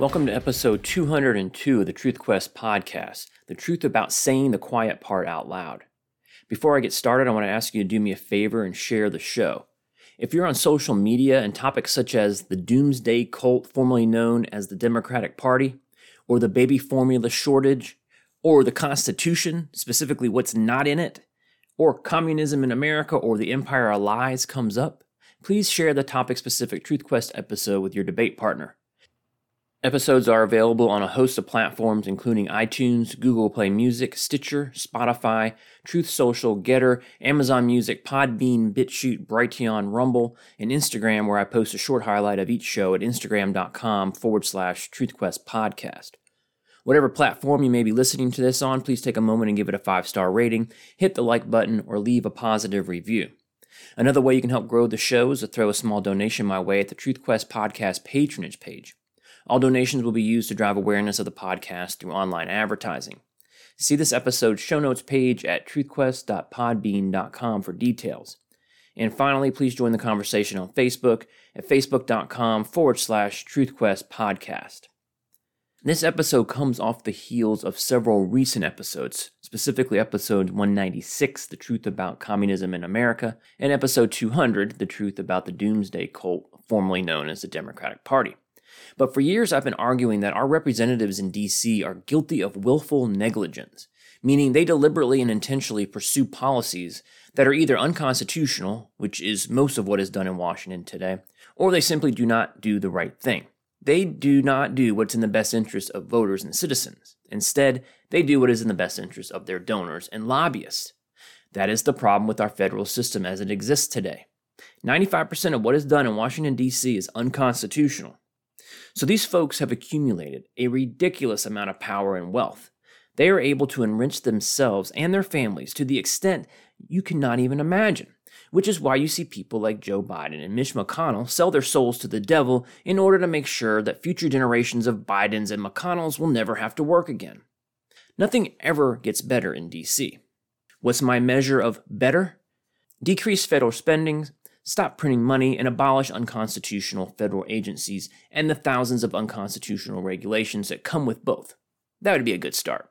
Welcome to episode 202 of the Truth Quest podcast the truth about saying the quiet part out loud. Before I get started, I want to ask you to do me a favor and share the show. If you're on social media and topics such as the doomsday cult, formerly known as the Democratic Party, or the baby formula shortage, or the Constitution, specifically what's not in it, or communism in America, or the Empire of Lies comes up, please share the topic specific Truth Quest episode with your debate partner. Episodes are available on a host of platforms including iTunes, Google Play Music, Stitcher, Spotify, Truth Social, Gettr, Amazon Music, Podbean, BitChute, Brighteon, Rumble, and Instagram, where I post a short highlight of each show at instagram.com forward slash truthquest podcast. Whatever platform you may be listening to this on, please take a moment and give it a five star rating, hit the like button, or leave a positive review. Another way you can help grow the show is to throw a small donation my way at the TruthQuest podcast patronage page. All donations will be used to drive awareness of the podcast through online advertising. See this episode's show notes page at truthquest.podbean.com for details. And finally, please join the conversation on Facebook at facebook.com forward slash truthquest podcast. This episode comes off the heels of several recent episodes, specifically episode 196, The Truth About Communism in America, and episode 200, The Truth About the Doomsday Cult, formerly known as the Democratic Party. But for years, I've been arguing that our representatives in DC are guilty of willful negligence, meaning they deliberately and intentionally pursue policies that are either unconstitutional, which is most of what is done in Washington today, or they simply do not do the right thing. They do not do what's in the best interest of voters and citizens. Instead, they do what is in the best interest of their donors and lobbyists. That is the problem with our federal system as it exists today. 95% of what is done in Washington, D.C. is unconstitutional. So these folks have accumulated a ridiculous amount of power and wealth. They are able to enrich themselves and their families to the extent you cannot even imagine, which is why you see people like Joe Biden and Mitch McConnell sell their souls to the devil in order to make sure that future generations of Bidens and McConnells will never have to work again. Nothing ever gets better in DC. What's my measure of better? Decrease federal spending, stop printing money, and abolish unconstitutional federal agencies and the thousands of unconstitutional regulations that come with both. That would be a good start.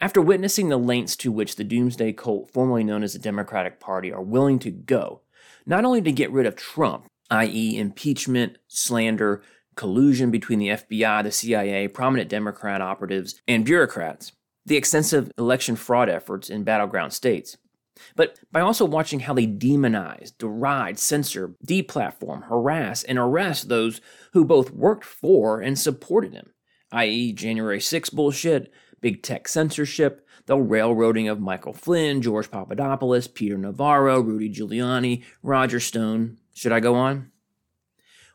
After witnessing the lengths to which the doomsday cult, formerly known as the Democratic Party, are willing to go, not only to get rid of Trump, i.e., impeachment, slander, collusion between the FBI, the CIA, prominent Democrat operatives, and bureaucrats, the extensive election fraud efforts in battleground states, but by also watching how they demonize, deride, censor, deplatform, harass, and arrest those who both worked for and supported him, i.e., January 6 bullshit, big tech censorship, the railroading of Michael Flynn, George Papadopoulos, Peter Navarro, Rudy Giuliani, Roger Stone. Should I go on?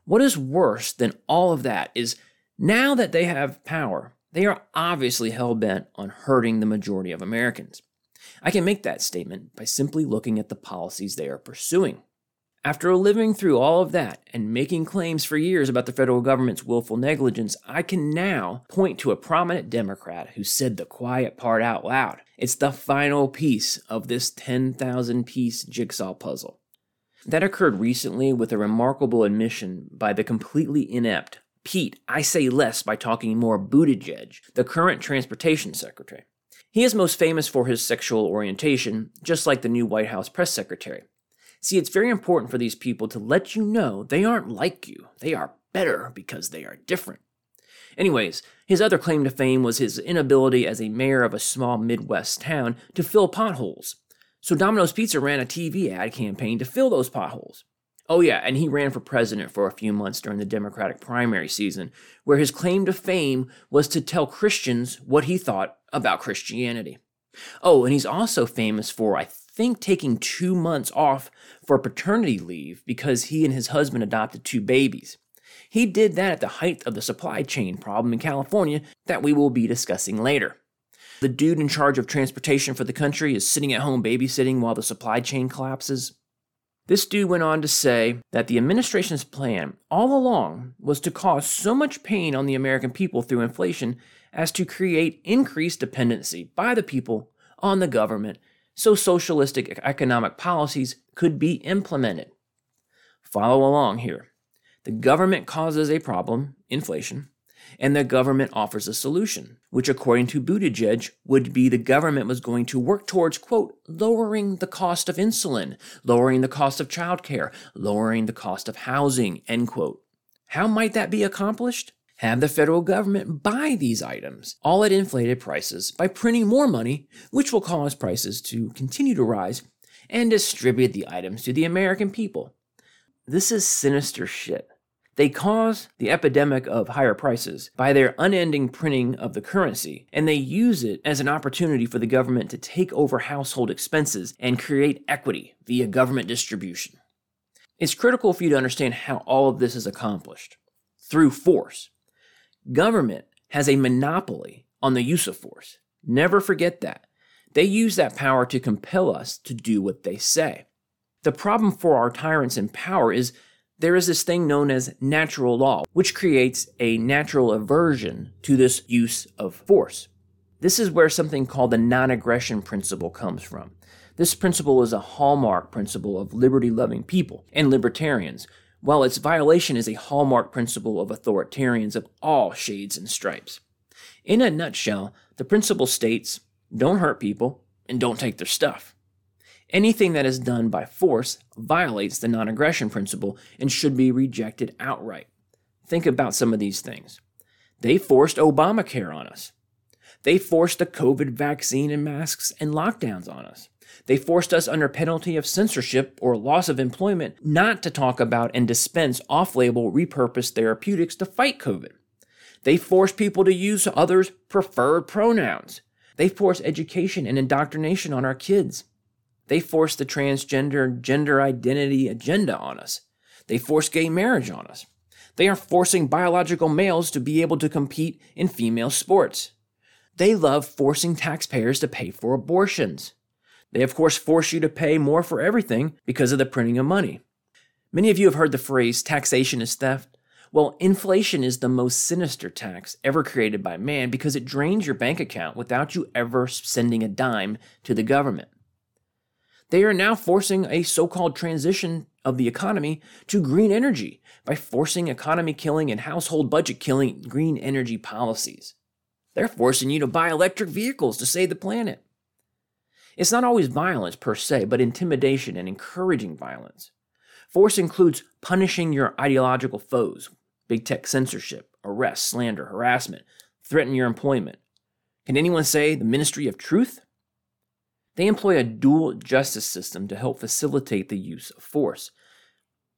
What is worse than all of that is now that they have power, they are obviously hell bent on hurting the majority of Americans. I can make that statement by simply looking at the policies they are pursuing. After living through all of that and making claims for years about the federal government's willful negligence, I can now point to a prominent Democrat who said the quiet part out loud. It's the final piece of this 10,000 piece jigsaw puzzle. That occurred recently with a remarkable admission by the completely inept Pete, I say less by talking more Buttigieg, the current transportation secretary. He is most famous for his sexual orientation, just like the new White House press secretary. See, it's very important for these people to let you know they aren't like you. They are better because they are different. Anyways, his other claim to fame was his inability as a mayor of a small Midwest town to fill potholes. So Domino's Pizza ran a TV ad campaign to fill those potholes. Oh, yeah, and he ran for president for a few months during the Democratic primary season, where his claim to fame was to tell Christians what he thought about Christianity. Oh, and he's also famous for, I think, taking two months off for paternity leave because he and his husband adopted two babies. He did that at the height of the supply chain problem in California that we will be discussing later. The dude in charge of transportation for the country is sitting at home babysitting while the supply chain collapses. This dude went on to say that the administration's plan all along was to cause so much pain on the American people through inflation as to create increased dependency by the people on the government so socialistic economic policies could be implemented. Follow along here. The government causes a problem, inflation, and the government offers a solution, which according to Buttigieg would be the government was going to work towards, quote, lowering the cost of insulin, lowering the cost of childcare, lowering the cost of housing, end quote. How might that be accomplished? Have the federal government buy these items, all at inflated prices, by printing more money, which will cause prices to continue to rise, and distribute the items to the American people. This is sinister shit. They cause the epidemic of higher prices by their unending printing of the currency, and they use it as an opportunity for the government to take over household expenses and create equity via government distribution. It's critical for you to understand how all of this is accomplished through force. Government has a monopoly on the use of force. Never forget that. They use that power to compel us to do what they say. The problem for our tyrants in power is there is this thing known as natural law, which creates a natural aversion to this use of force. This is where something called the non aggression principle comes from. This principle is a hallmark principle of liberty loving people and libertarians, while its violation is a hallmark principle of authoritarians of all shades and stripes. In a nutshell, the principle states don't hurt people and don't take their stuff. Anything that is done by force violates the non aggression principle and should be rejected outright. Think about some of these things. They forced Obamacare on us. They forced the COVID vaccine and masks and lockdowns on us. They forced us under penalty of censorship or loss of employment not to talk about and dispense off label repurposed therapeutics to fight COVID. They forced people to use others' preferred pronouns. They forced education and indoctrination on our kids. They force the transgender gender identity agenda on us. They force gay marriage on us. They are forcing biological males to be able to compete in female sports. They love forcing taxpayers to pay for abortions. They, of course, force you to pay more for everything because of the printing of money. Many of you have heard the phrase taxation is theft. Well, inflation is the most sinister tax ever created by man because it drains your bank account without you ever sending a dime to the government. They are now forcing a so called transition of the economy to green energy by forcing economy killing and household budget killing green energy policies. They're forcing you to buy electric vehicles to save the planet. It's not always violence per se, but intimidation and encouraging violence. Force includes punishing your ideological foes, big tech censorship, arrest, slander, harassment, threaten your employment. Can anyone say the ministry of truth? They employ a dual justice system to help facilitate the use of force.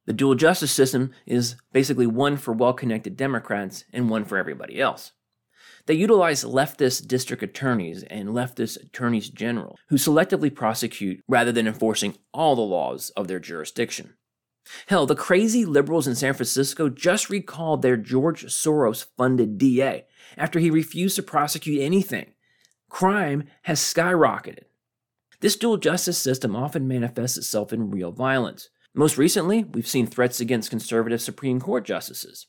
The dual justice system is basically one for well connected Democrats and one for everybody else. They utilize leftist district attorneys and leftist attorneys general who selectively prosecute rather than enforcing all the laws of their jurisdiction. Hell, the crazy liberals in San Francisco just recalled their George Soros funded DA after he refused to prosecute anything. Crime has skyrocketed. This dual justice system often manifests itself in real violence. Most recently, we've seen threats against conservative Supreme Court justices.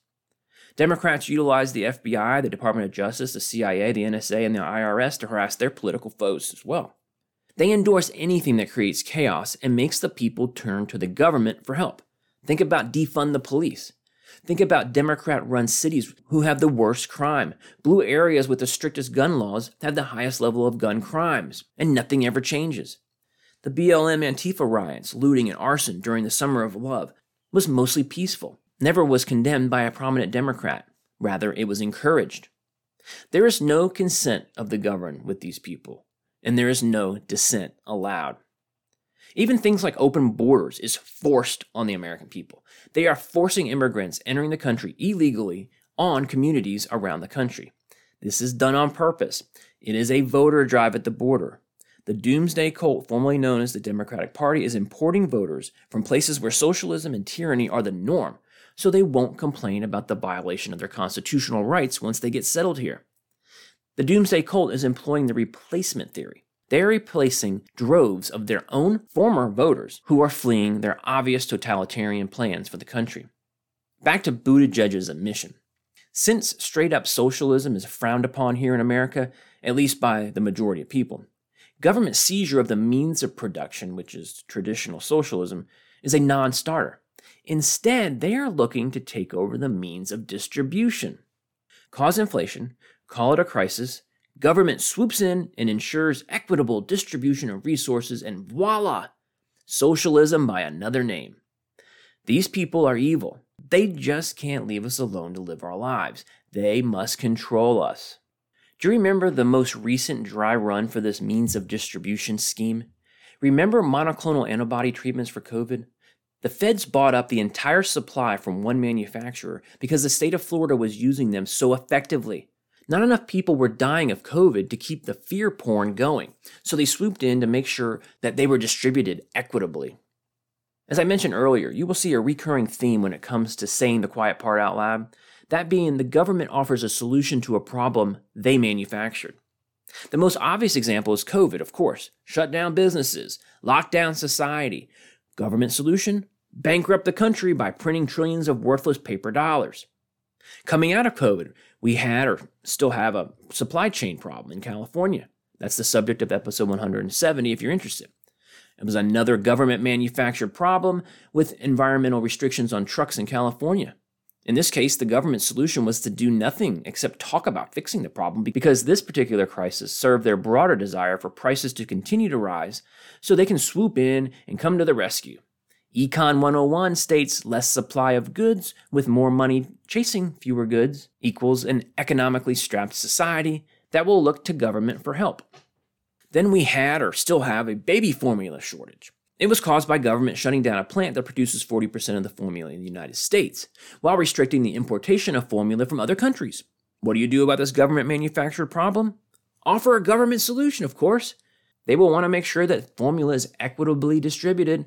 Democrats utilize the FBI, the Department of Justice, the CIA, the NSA, and the IRS to harass their political foes as well. They endorse anything that creates chaos and makes the people turn to the government for help. Think about defund the police. Think about Democrat run cities who have the worst crime. Blue areas with the strictest gun laws have the highest level of gun crimes, and nothing ever changes. The BLM Antifa riots, looting, and arson during the Summer of Love was mostly peaceful, never was condemned by a prominent Democrat. Rather, it was encouraged. There is no consent of the governed with these people, and there is no dissent allowed. Even things like open borders is forced on the American people. They are forcing immigrants entering the country illegally on communities around the country. This is done on purpose. It is a voter drive at the border. The doomsday cult, formerly known as the Democratic Party, is importing voters from places where socialism and tyranny are the norm, so they won't complain about the violation of their constitutional rights once they get settled here. The doomsday cult is employing the replacement theory. They're replacing droves of their own former voters who are fleeing their obvious totalitarian plans for the country. Back to Buttigieg's admission. Since straight up socialism is frowned upon here in America, at least by the majority of people, government seizure of the means of production, which is traditional socialism, is a non starter. Instead, they are looking to take over the means of distribution. cause inflation, call it a crisis, government swoops in and ensures equitable distribution of resources, and voila, socialism by another name. These people are evil. They just can't leave us alone to live our lives. They must control us. Do you remember the most recent dry run for this means of distribution scheme? Remember monoclonal antibody treatments for COVID? The feds bought up the entire supply from one manufacturer because the state of Florida was using them so effectively. Not enough people were dying of COVID to keep the fear porn going, so they swooped in to make sure that they were distributed equitably. As I mentioned earlier, you will see a recurring theme when it comes to saying the quiet part out loud, that being the government offers a solution to a problem they manufactured. The most obvious example is COVID, of course. Shut down businesses, lock down society. Government solution? Bankrupt the country by printing trillions of worthless paper dollars. Coming out of COVID, we had or still have a supply chain problem in California. That's the subject of episode 170 if you're interested. It was another government manufactured problem with environmental restrictions on trucks in California. In this case, the government solution was to do nothing except talk about fixing the problem because this particular crisis served their broader desire for prices to continue to rise so they can swoop in and come to the rescue. Econ 101 states less supply of goods with more money chasing fewer goods equals an economically strapped society that will look to government for help. Then we had or still have a baby formula shortage. It was caused by government shutting down a plant that produces 40% of the formula in the United States, while restricting the importation of formula from other countries. What do you do about this government manufactured problem? Offer a government solution, of course. They will want to make sure that formula is equitably distributed.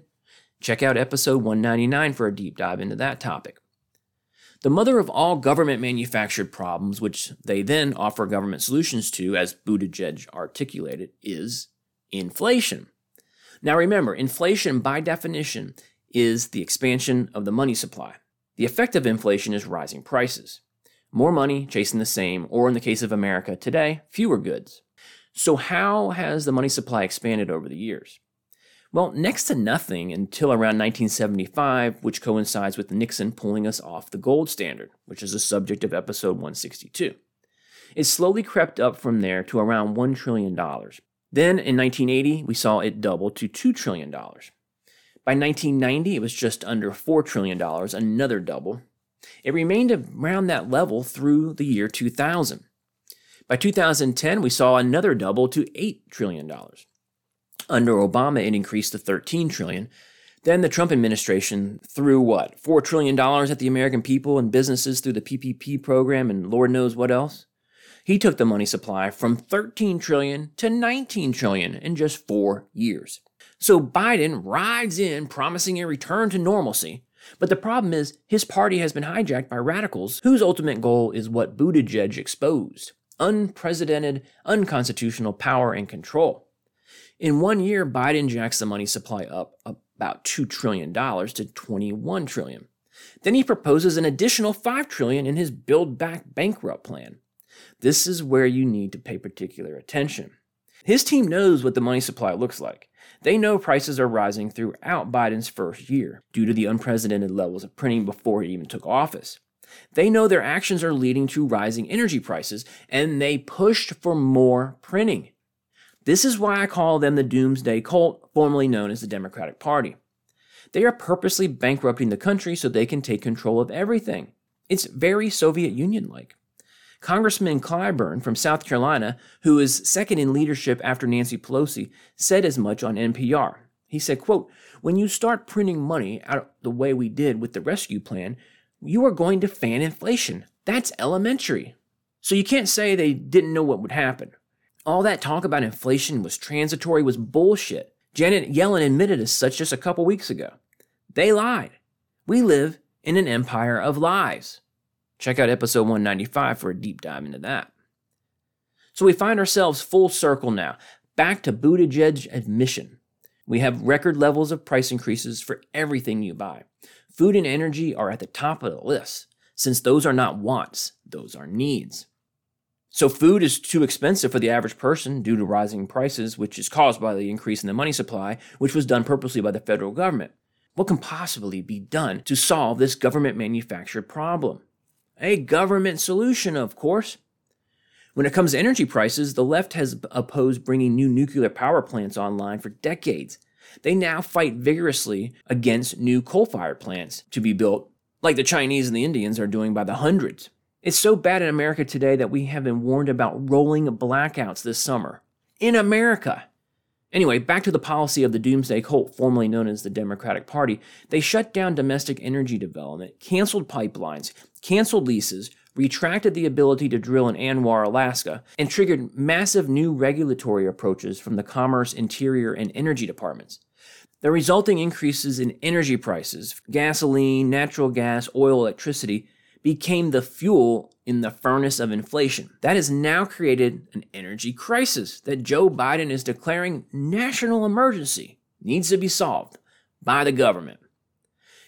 Check out episode 199 for a deep dive into that topic. The mother of all government manufactured problems, which they then offer government solutions to, as Buttigieg articulated, is inflation. Now remember, inflation by definition is the expansion of the money supply. The effect of inflation is rising prices. More money chasing the same, or in the case of America today, fewer goods. So, how has the money supply expanded over the years? Well, next to nothing until around 1975, which coincides with Nixon pulling us off the gold standard, which is the subject of episode 162. It slowly crept up from there to around $1 trillion, then in 1980, we saw it double to $2 trillion. By 1990, it was just under $4 trillion, another double. It remained around that level through the year 2000. By 2010, we saw another double to $8 trillion. Under Obama, it increased to 13 trillion. Then the Trump administration threw what? $4 trillion at the American people and businesses through the PPP program and Lord knows what else. He took the money supply from 13 trillion to 19 trillion in just 4 years. So Biden rides in promising a return to normalcy, but the problem is his party has been hijacked by radicals whose ultimate goal is what Buttigieg exposed unprecedented, unconstitutional power and control. In one year, Biden jacks the money supply up about $2 trillion to 21 trillion. Then he proposes an additional 5 trillion in his Build Back Bankrupt plan. This is where you need to pay particular attention. His team knows what the money supply looks like. They know prices are rising throughout Biden's first year due to the unprecedented levels of printing before he even took office. They know their actions are leading to rising energy prices, and they pushed for more printing. This is why I call them the Doomsday Cult, formerly known as the Democratic Party. They are purposely bankrupting the country so they can take control of everything. It's very Soviet Union like. Congressman Clyburn from South Carolina, who is second in leadership after Nancy Pelosi, said as much on NPR. He said, quote, when you start printing money out the way we did with the rescue plan, you are going to fan inflation. That's elementary. So you can't say they didn't know what would happen. All that talk about inflation was transitory was bullshit. Janet Yellen admitted as such just a couple weeks ago. They lied. We live in an empire of lies. Check out episode 195 for a deep dive into that. So we find ourselves full circle now, back to Buttigieg's admission. We have record levels of price increases for everything you buy. Food and energy are at the top of the list, since those are not wants, those are needs. So, food is too expensive for the average person due to rising prices, which is caused by the increase in the money supply, which was done purposely by the federal government. What can possibly be done to solve this government manufactured problem? A government solution, of course. When it comes to energy prices, the left has opposed bringing new nuclear power plants online for decades. They now fight vigorously against new coal fired plants to be built, like the Chinese and the Indians are doing by the hundreds. It's so bad in America today that we have been warned about rolling blackouts this summer. In America! Anyway, back to the policy of the Doomsday Cult, formerly known as the Democratic Party. They shut down domestic energy development, canceled pipelines, canceled leases, retracted the ability to drill in ANWR, Alaska, and triggered massive new regulatory approaches from the Commerce, Interior, and Energy departments. The resulting increases in energy prices, gasoline, natural gas, oil, electricity, became the fuel in the furnace of inflation. That has now created an energy crisis that Joe Biden is declaring national emergency needs to be solved by the government.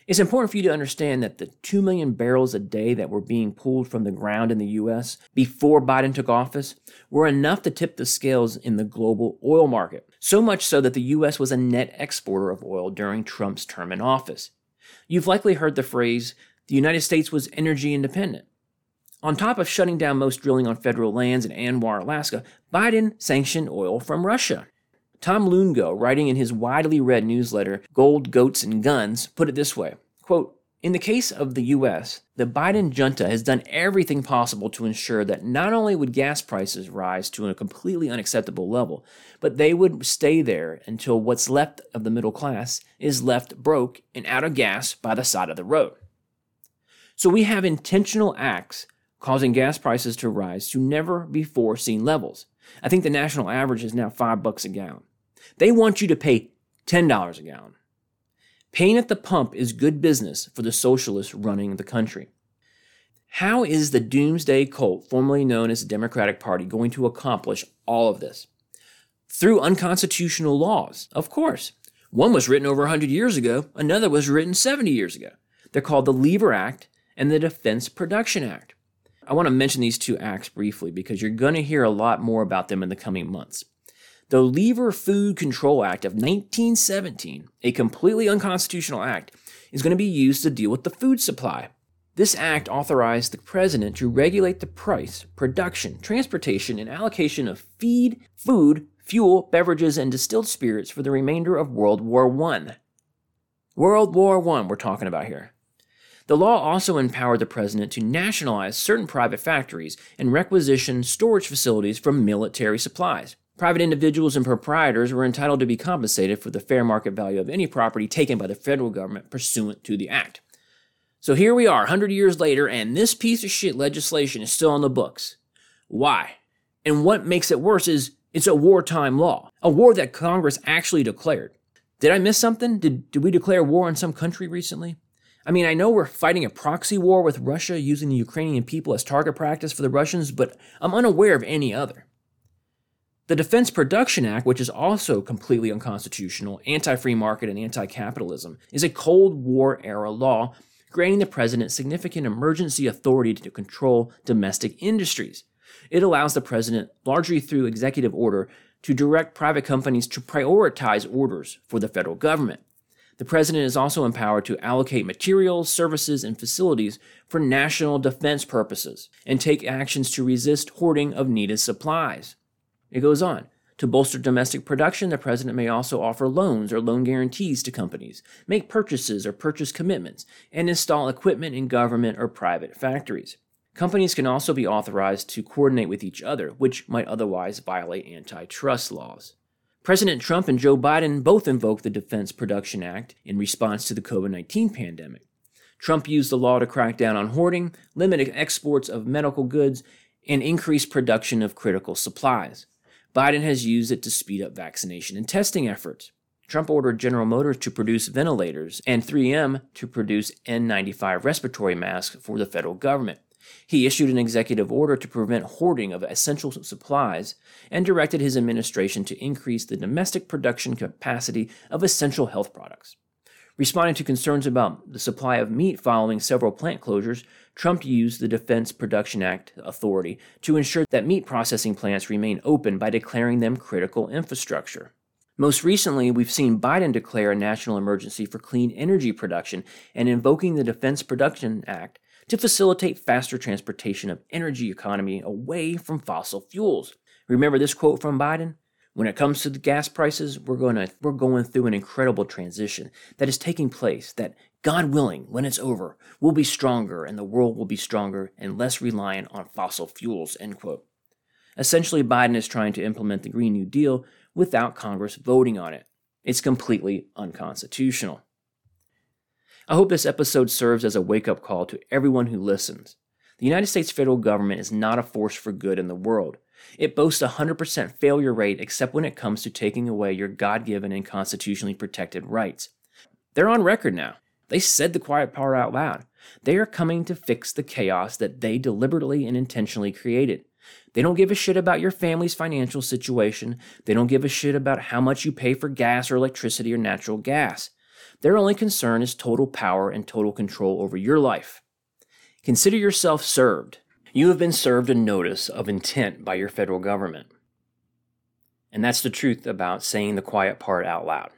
It's important for you to understand that the 2 million barrels a day that were being pulled from the ground in the U.S. before Biden took office were enough to tip the scales in the global oil market. So much so that the U.S. was a net exporter of oil during Trump's term in office. You've likely heard the phrase, the United States was energy independent. On top of shutting down most drilling on federal lands in ANWR, Alaska, Biden sanctioned oil from Russia. Tom Luongo, writing in his widely read newsletter, Gold, Goats, and Guns, put it this way quote, In the case of the U.S., the Biden junta has done everything possible to ensure that not only would gas prices rise to a completely unacceptable level, but they would stay there until what's left of the middle class is left broke and out of gas by the side of the road. So we have intentional acts causing gas prices to rise to never before seen levels. I think the national average is now 5 bucks a gallon. They want you to pay $10 a gallon. Paying at the pump is good business for the socialists running the country. How is the doomsday cult, formerly known as the Democratic Party, going to accomplish all of this? Through unconstitutional laws, of course. One was written over 100 years ago, another was written 70 years ago. They're called the Lever Act and the Defense Production Act. I want to mention these two acts briefly because you're going to hear a lot more about them in the coming months. The Lever Food Control Act of 1917, a completely unconstitutional act, is going to be used to deal with the food supply. This act authorized the president to regulate the price, production, transportation, and allocation of feed, food, fuel, beverages, and distilled spirits for the remainder of World War I. World War I, we're talking about here. The law also empowered the president to nationalize certain private factories and requisition storage facilities from military supplies. Private individuals and proprietors were entitled to be compensated for the fair market value of any property taken by the federal government pursuant to the act. So here we are, 100 years later, and this piece of shit legislation is still on the books. Why? And what makes it worse is it's a wartime law, a war that Congress actually declared. Did I miss something? Did, did we declare war on some country recently? I mean, I know we're fighting a proxy war with Russia using the Ukrainian people as target practice for the Russians, but I'm unaware of any other. The Defense Production Act, which is also completely unconstitutional, anti free market, and anti capitalism, is a Cold War era law granting the president significant emergency authority to control domestic industries. It allows the president, largely through executive order, to direct private companies to prioritize orders for the federal government. The president is also empowered to allocate materials, services, and facilities for national defense purposes and take actions to resist hoarding of needed supplies. It goes on. To bolster domestic production, the president may also offer loans or loan guarantees to companies, make purchases or purchase commitments, and install equipment in government or private factories. Companies can also be authorized to coordinate with each other, which might otherwise violate antitrust laws. President Trump and Joe Biden both invoked the Defense Production Act in response to the COVID 19 pandemic. Trump used the law to crack down on hoarding, limit exports of medical goods, and increase production of critical supplies. Biden has used it to speed up vaccination and testing efforts. Trump ordered General Motors to produce ventilators and 3M to produce N95 respiratory masks for the federal government. He issued an executive order to prevent hoarding of essential supplies and directed his administration to increase the domestic production capacity of essential health products. Responding to concerns about the supply of meat following several plant closures, Trump used the Defense Production Act authority to ensure that meat processing plants remain open by declaring them critical infrastructure. Most recently, we've seen Biden declare a national emergency for clean energy production and invoking the Defense Production Act to facilitate faster transportation of energy economy away from fossil fuels. Remember this quote from Biden? When it comes to the gas prices, we're going to we're going through an incredible transition that is taking place that God willing, when it's over, we'll be stronger and the world will be stronger and less reliant on fossil fuels, end quote. Essentially, Biden is trying to implement the Green New Deal without Congress voting on it. It's completely unconstitutional. I hope this episode serves as a wake up call to everyone who listens. The United States federal government is not a force for good in the world. It boasts a 100% failure rate except when it comes to taking away your God given and constitutionally protected rights. They're on record now. They said the quiet part out loud. They are coming to fix the chaos that they deliberately and intentionally created. They don't give a shit about your family's financial situation. They don't give a shit about how much you pay for gas or electricity or natural gas. Their only concern is total power and total control over your life. Consider yourself served. You have been served a notice of intent by your federal government. And that's the truth about saying the quiet part out loud.